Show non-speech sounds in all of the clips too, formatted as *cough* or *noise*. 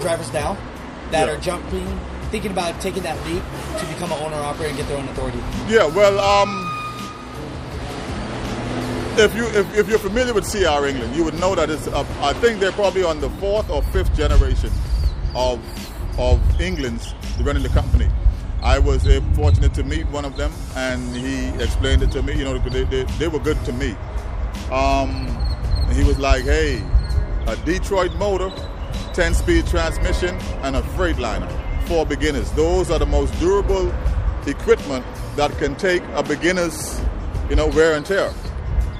drivers now that Yeah. are jumping, thinking about taking that leap to become an owner operator and get their own authority? Yeah, well, um, if you if, if you're familiar with CR England, you would know that it's. Uh, I think they're probably on the fourth or fifth generation of of England's running the company. I was uh, fortunate to meet one of them, and he explained it to me. You know, they, they, they were good to me. Um, he was like, "Hey, a Detroit motor, 10-speed transmission, and a Freightliner for beginners. Those are the most durable equipment that can take a beginner's, you know, wear and tear,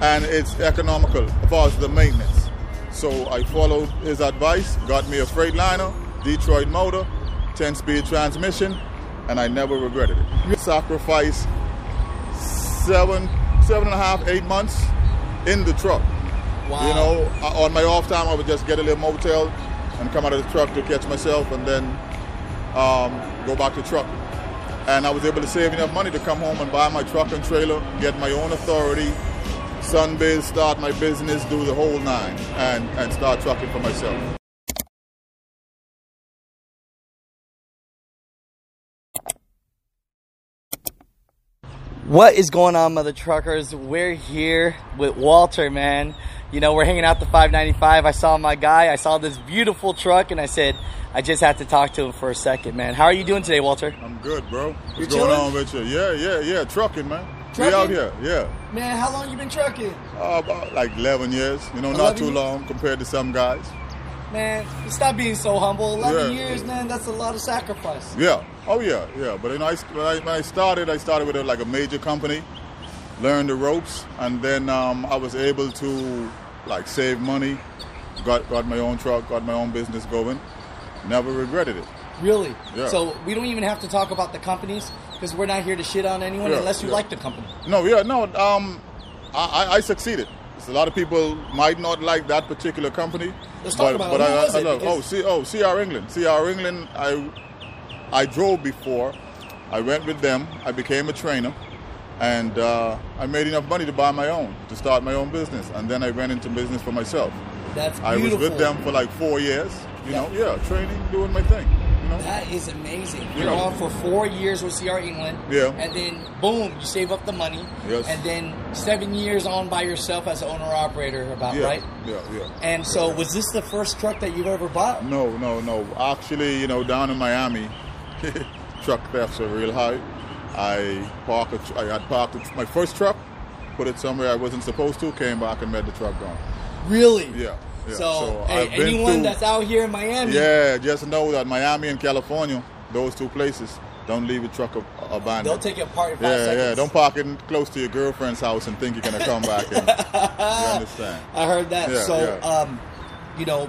and it's economical as far as the maintenance. So I followed his advice, got me a Freightliner, Detroit motor, 10-speed transmission, and I never regretted it. Sacrifice seven, seven and a half, eight months in the truck. Wow. You know, uh, on my off time, I would just get a little motel and come out of the truck to catch myself, and then um, go back to truck. And I was able to save enough money to come home and buy my truck and trailer, get my own authority, sunbiz, start my business, do the whole nine, and, and start trucking for myself. What is going on, mother truckers? We're here with Walter, man. You know, we're hanging out the 595. I saw my guy. I saw this beautiful truck, and I said, I just have to talk to him for a second, man. How are you doing today, Walter? I'm good, bro. What's You're going chilling? on with you? Yeah, yeah, yeah, trucking, man. We out here, yeah. Man, how long you been trucking? Uh, about like 11 years, you know, not too years? long compared to some guys. Man, stop being so humble. 11 Yeah. years, man, that's a lot of sacrifice. Yeah. Oh yeah, yeah. But you know, I, when, I, when I started, I started with a, like a major company, learned the ropes, and then um, I was able to like save money, got got my own truck, got my own business going. Never regretted it. Really? Yeah. So we don't even have to talk about the companies because we're not here to shit on anyone Yeah, unless you yeah. like the company. No, yeah, no. Um, I, I- I succeeded. So a lot of people might not like that particular company. Let's talk but, about but it. I, I it? love. Oh, C, oh, CR England. CR England. I I drove before. I went with them. I became a trainer, and uh, I made enough money to buy my own, to start my own business, and then I went into business for myself. That's beautiful. I was with them for like four years. You Yeah. know, yeah, training, doing my thing. You know. That is amazing. You're Yeah. on for four years with CR England. Yeah. And then, boom, you save up the money. Yes. And then seven years on by yourself as an owner operator, about yeah, right? yeah, yeah. And so, was this the first truck that you've ever bought? No, no, no. Actually, you know, down in Miami, *laughs* truck thefts are real high. I park a I had parked my first truck, put it somewhere I wasn't supposed to, came back and met the truck gone. Really? Yeah. yeah. So, hey, I've been anyone through- that's out here in Miami, yeah, just know that Miami and California, those two places, don't leave a truck abandoned. they'll take it apart in five yeah, seconds. yeah. Don't park it close to your girlfriend's house and think you're gonna come back. And, *laughs* you understand? I heard that. Yeah, so, yeah. um, you know,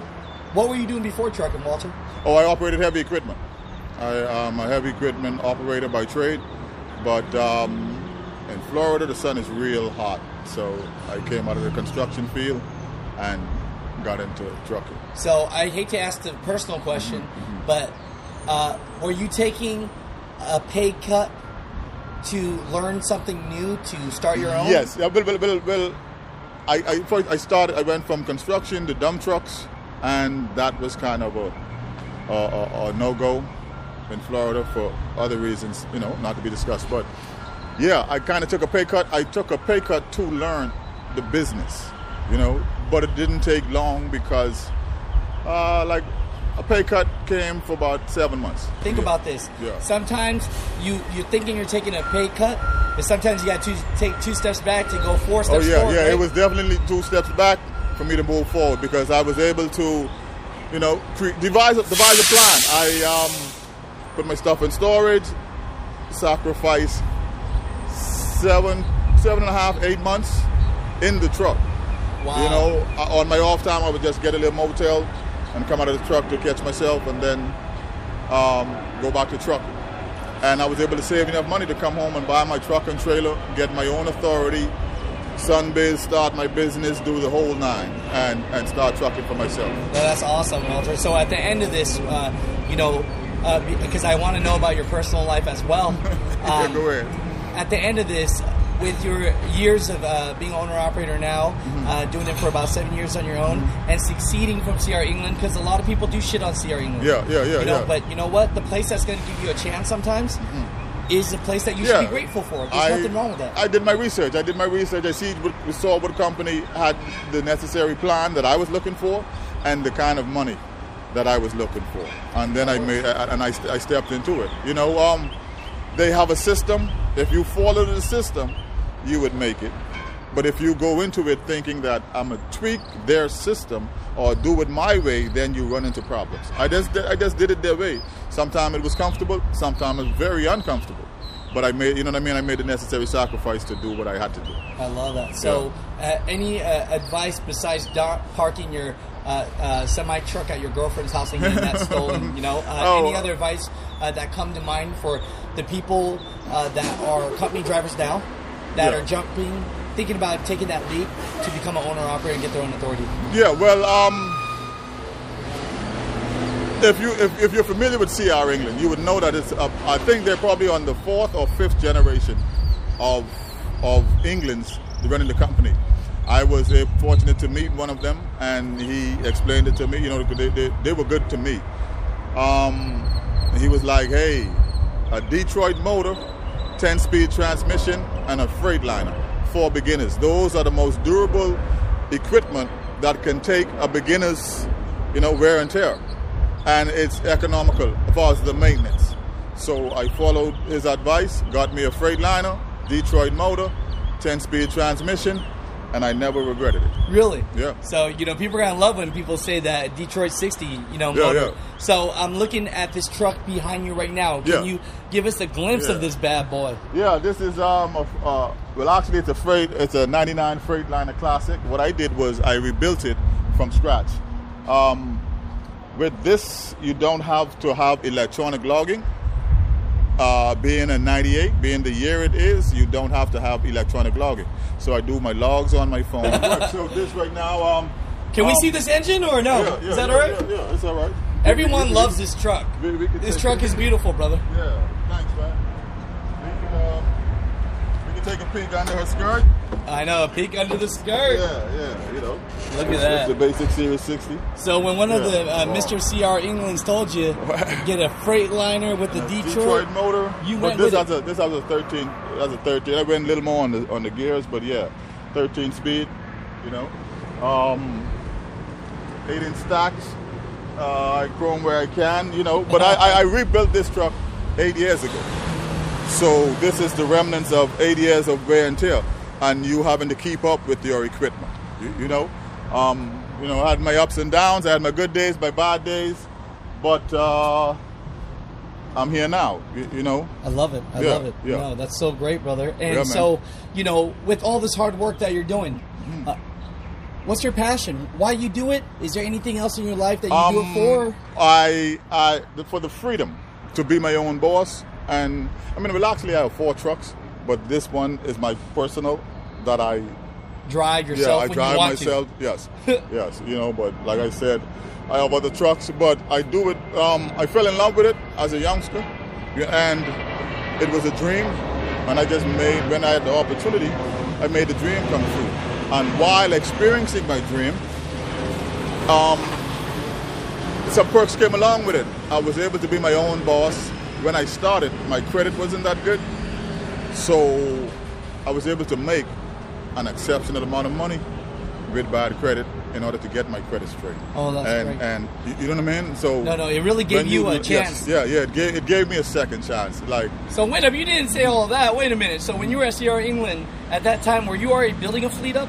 what were you doing before trucking, Walter? Oh, I operated heavy equipment. I am a heavy equipment operator by trade, but um, in Florida the sun is real hot, so I came out of the construction field and got into trucking. So I hate to ask the personal question, Mm-hmm, but uh, were you taking a pay cut to learn something new to start your own? Yes, yeah, well, well, well, well I, I, first I started. I went from construction to dump trucks, and that was kind of a, a, a, a no go in Florida for other reasons, you know, not to be discussed. But yeah, I kind of took a pay cut. I took a pay cut to learn the business, you know, but it didn't take long because, uh, like, a pay cut came for about seven months. Think Yeah. about this. Yeah. Sometimes you you're thinking you're taking a pay cut, but sometimes you got to take two steps back to go four steps yeah, forward. yeah. right? It was definitely two steps back for me to move forward because I was able to, you know, cre- devise a, devise a plan. I um, put my stuff in storage, sacrifice seven, seven and a half, eight months in the truck. Wow. You know, on my off time, I would just get a little motel and come out of the truck to catch myself, and then um, go back to truck. And I was able to save enough money to come home and buy my truck and trailer, get my own authority, sunbiz, start my business, do the whole nine, and and start trucking for myself. No, that's awesome, Walter. So at the end of this, uh, you know, uh, because I want to know about your personal life as well. *laughs* Um, at the end of this, with your years of uh, being owner operator now, Mm-hmm. uh, doing it for about seven years on your own, and succeeding from CR England, because a lot of people do shit on CR England. Yeah, yeah, yeah, You know, yeah. but you know what? The place that's going to give you a chance sometimes is a place that you Mm-hmm. Yeah. should be grateful for. There's I- nothing wrong with that. I did my research. I did my research. I see what, we saw what company had the necessary plan that I was looking for, and the kind of money that I was looking for. And then I made and I, I stepped into it. You know, um, they have a system. If you follow the system, you would make it. But if you go into it thinking that I'm gonna tweak their system or do it my way, then you run into problems. I just I just did it their way. Sometimes it was comfortable, sometimes it was very uncomfortable. But I made you know what I mean. I made the necessary sacrifice to do what I had to do. I love that. So, uh, any uh, advice besides parking your uh, uh, semi truck at your girlfriend's house and getting that *laughs* stolen? You know, uh, Oh. any other advice uh, that come to mind for the people uh, that are company drivers now that Yeah. are jumping, thinking about taking that leap to become an owner operator and get their own authority? Yeah, well, um, if you if, if you're familiar with CR England, you would know that it's. Uh, I think they're probably on the fourth or fifth generation of of England's running the company. I was uh, fortunate to meet one of them, and he explained it to me. You know, they they, they were good to me. Um, he was like, "Hey, a Detroit motor, 10-speed transmission, and a Freightliner for beginners. Those are the most durable equipment that can take a beginner's, you know, wear and tear, and it's economical as far as the maintenance. So I followed his advice, got me a Freightliner, Detroit motor, 10-speed transmission, and I never regretted it. Really? Yeah. So you know, people are gonna love when people say that Detroit 60, you know, Yeah, motor. yeah. So I'm looking at this truck behind you right now. Can Yeah. you give us a glimpse Yeah. of this bad boy? Yeah, this is um, a, uh, well, actually, it's a freight. It's a '99 Freightliner Classic. What I did was I rebuilt it from scratch. Um, with this, you don't have to have electronic logging. Uh, being a '98, being the year it is, you don't have to have electronic logging. So I do my logs on my phone. *laughs* so this right now, um, Can we um, see this engine or no? Yeah, yeah, is that yeah, all right? Yeah, yeah, it's all right. Everyone We- we- loves this truck. we- we This truck is beautiful, brother. Yeah, thanks, man. We can, uh, we can take a peek under her skirt. I know, a peek under the skirt. Yeah, yeah, you know. Look at that. It's the basic Series 60. So when one of Yeah. the uh, Wow. Mr. CR Englands told you to *laughs* get a Freightliner with the Detroit, Detroit motor. you but went this with has a this has a 13. Has a 13. I went a little more on the on the gears, but yeah, 13 speed. You know, um, eight inch stacks. Uh, I chrome where I can. You know, but I, I, I rebuilt this truck eight years ago. So this is the remnants of eight years of wear and tear, and you having to keep up with your equipment. You, you know, um, you know, I had my ups and downs. I had my good days, my bad days, but uh, I'm here now. You, you know, I love it. I Yeah, love it. yeah. No, that's so great, brother. And Yeah, so, you know, with all this hard work that you're doing, Mm-hmm. uh, what's your passion? Why you do it? Is there anything else in your life that you do Um, it for? I, I, for the freedom to be my own boss, and I mean, well, actually, I have four trucks, but this one is my personal that I Drive yourself. Yeah, I drive myself. Yes, *laughs* yes. You know, but like I said, I have other trucks, but I do it. Um, I fell in love with it as a youngster, and it was a dream. And I just made when I had the opportunity, I made the dream come true. And while experiencing my dream, um, some perks came along with it. I was able to be my own boss. When I started, my credit wasn't that good, so I was able to make an exceptional amount of money with bad credit in order to get my credit straight. Oh, that's and, great. And you- you know what I mean? So No, no, it really gave when you a yes, chance. yeah, yeah, it gave, it gave me a second chance. Like So wait up, you didn't say all that. Wait a minute. So when you were at CR England at that time, were you already building a fleet up?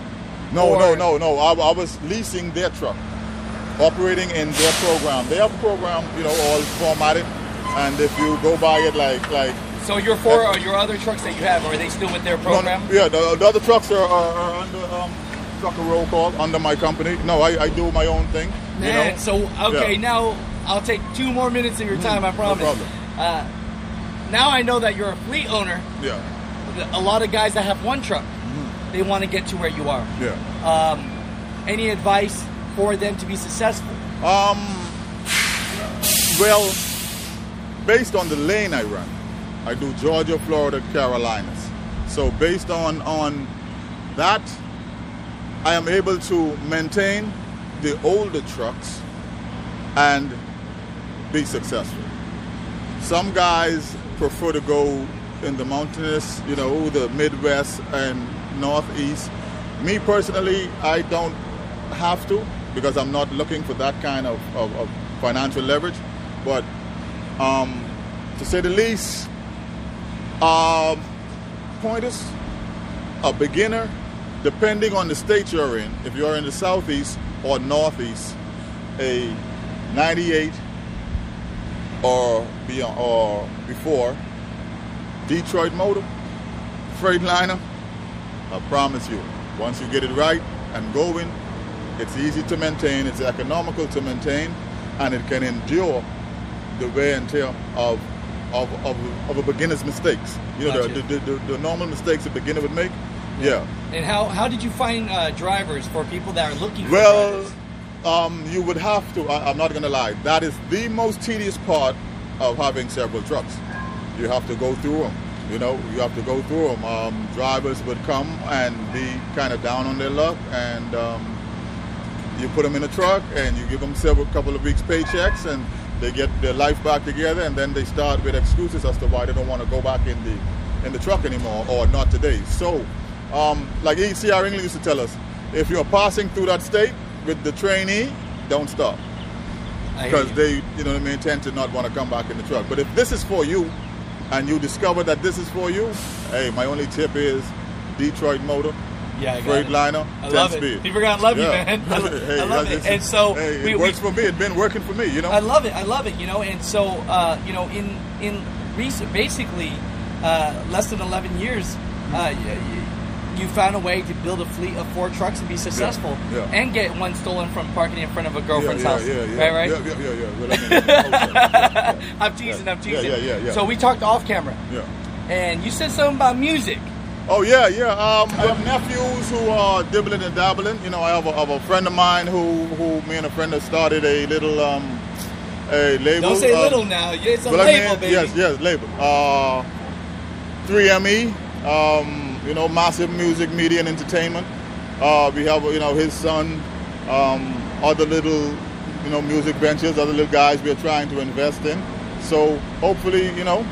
No, Or- no, no, no. I, I was leasing their truck, operating in their program. They have a program, you know, all formatted, and if you go by it, like, like, So your four or your other trucks that you have, are they still with their no, program? yeah, the, the other trucks are, are, are under um, trucker roll call under my company. No, I, I do my own thing. you know? so okay, Yeah. now I'll take two more minutes of your time. I promise. problem. Uh, now I know that you're a fleet owner. yeah, A lot of guys that have one truck, Mm-hmm. they want to get to where you are. yeah. Um, any advice for them to be successful? Um, well, based on the lane I run, I do Georgia, Florida, Carolinas. So based on on that, I am able to maintain the older trucks and be successful. Some guys prefer to go in the mountainous, you know, the Midwest and Northeast. Me personally, I don't have to because I'm not looking for that kind of, of, of financial leverage. But um, to say the least, um, pointers, a beginner, depending on the state you're in, if you're in the southeast or northeast, a 98 or beyond or before Detroit motor, Freightliner, I promise you, once you get it right and going, it's easy to maintain, it's economical to maintain, and it can endure the wear and tear of of, of, of a beginner's mistakes. You know, the, the, the, the normal mistakes a beginner would make. Yeah. And how, how did you find uh, drivers for people that are looking for Well, um, you would have to. I, I'm not going to lie. That is the most tedious part of having several trucks. You have to go through them. You know, you have to go through them. Um, drivers would come and be kind of down on their luck, and um, you put them in a truck and you give them several couple of weeks paychecks, and they get their life back together, and then they start with excuses as to why they don't want to go back in the in the truck anymore, or not today. So, um, like ECR England used to tell us, if you're passing through that state with the trainee, don't stop because they, you know, what I mean, tend to not want to come back in the truck. But if this is for you, and you discover that this is for you, hey, my only tip is Detroit Motor, yeah, it. Freightliner, I 10 love speed. it. People are gonna love Yeah. you, man. I, lo- Hey, I love it. And so hey, it we, we, works for me. It's been working for me. You know. I love it. I love it. You know, and so uh, you know, in in recent, basically, uh, less than eleven years, uh, you, you found a way to build a fleet of four trucks and be successful, yeah. and get one stolen from parking in front of a girlfriend's yeah, house. yeah, yeah, Right, right. Yeah, yeah, yeah, yeah. I mean, *laughs* yeah, yeah, I'm teasing. I'm Yeah, teasing. yeah, yeah, yeah. So we talked off camera, yeah. and you said something about music. Oh yeah, yeah. Um, I have nephews who are dibbling and dabbling. You know, I have a, have a friend of mine who, who me and a friend have started a little um, a label. Don't say um, little now. It's a But I label, mean, baby. Yes, yes, label. Uh, 3ME, um, you know, massive music, media, and entertainment. Uh, we have, you know, his son, um, other little, you know, music ventures, other little guys we are trying to invest in. So hopefully, you know,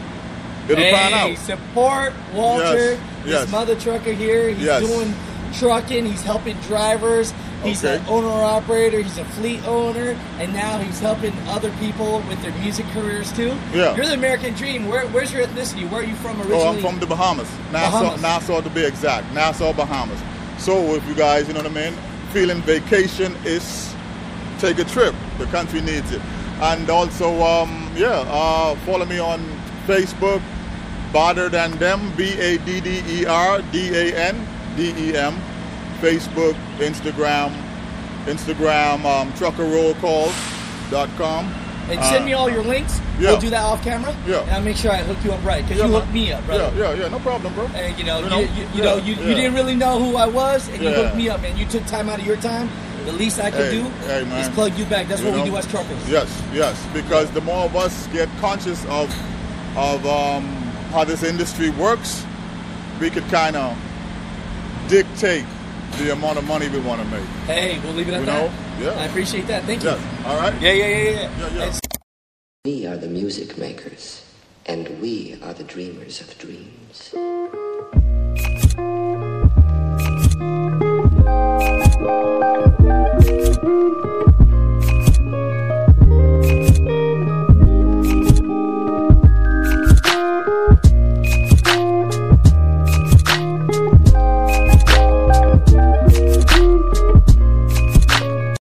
it'll hey, pan out. support Walter, Yes, this mother trucker here. He's Yes. doing trucking. He's helping drivers. He's Okay. an owner operator. He's a fleet owner, and now he's helping other people with their music careers too. Yeah. you're the American dream. Where, where's your ethnicity? Where are you from originally? Oh, I'm from the Bahamas. Nassau, Bahamas. Nassau to be exact. Nassau, Bahamas. So if you guys, you know what I mean, feeling vacation is take a trip. The country needs it. And also, um, yeah, uh, follow me on Facebook, Badder Than Them, B A D D E R D A N D E M. Facebook, Instagram, Instagram, um, truckerrollcall.com. and send me all your links. Uh, yeah. We'll do that off camera. Yeah. and I'll make sure I hook you up right because Yeah, you man. hooked me up, brother. Yeah, yeah, yeah, no problem, bro. And you know, You you, know? you, you Yeah, know, you, you didn't really know who I was, and you hooked me up, man. You took time out of your time. The least I can Hey, do hey, is plug you back. That's You what we do as truckers. Yes, yes, because the more of us get conscious of of um, how this industry works, we could kind of dictate the amount of money we want to make. Hey, we'll leave it at You that. know? Yeah. I appreciate that. Thank you. All right. Yeah, yeah, yeah, yeah. Yeah, yeah. We are the music makers, and we are the dreamers of dreams.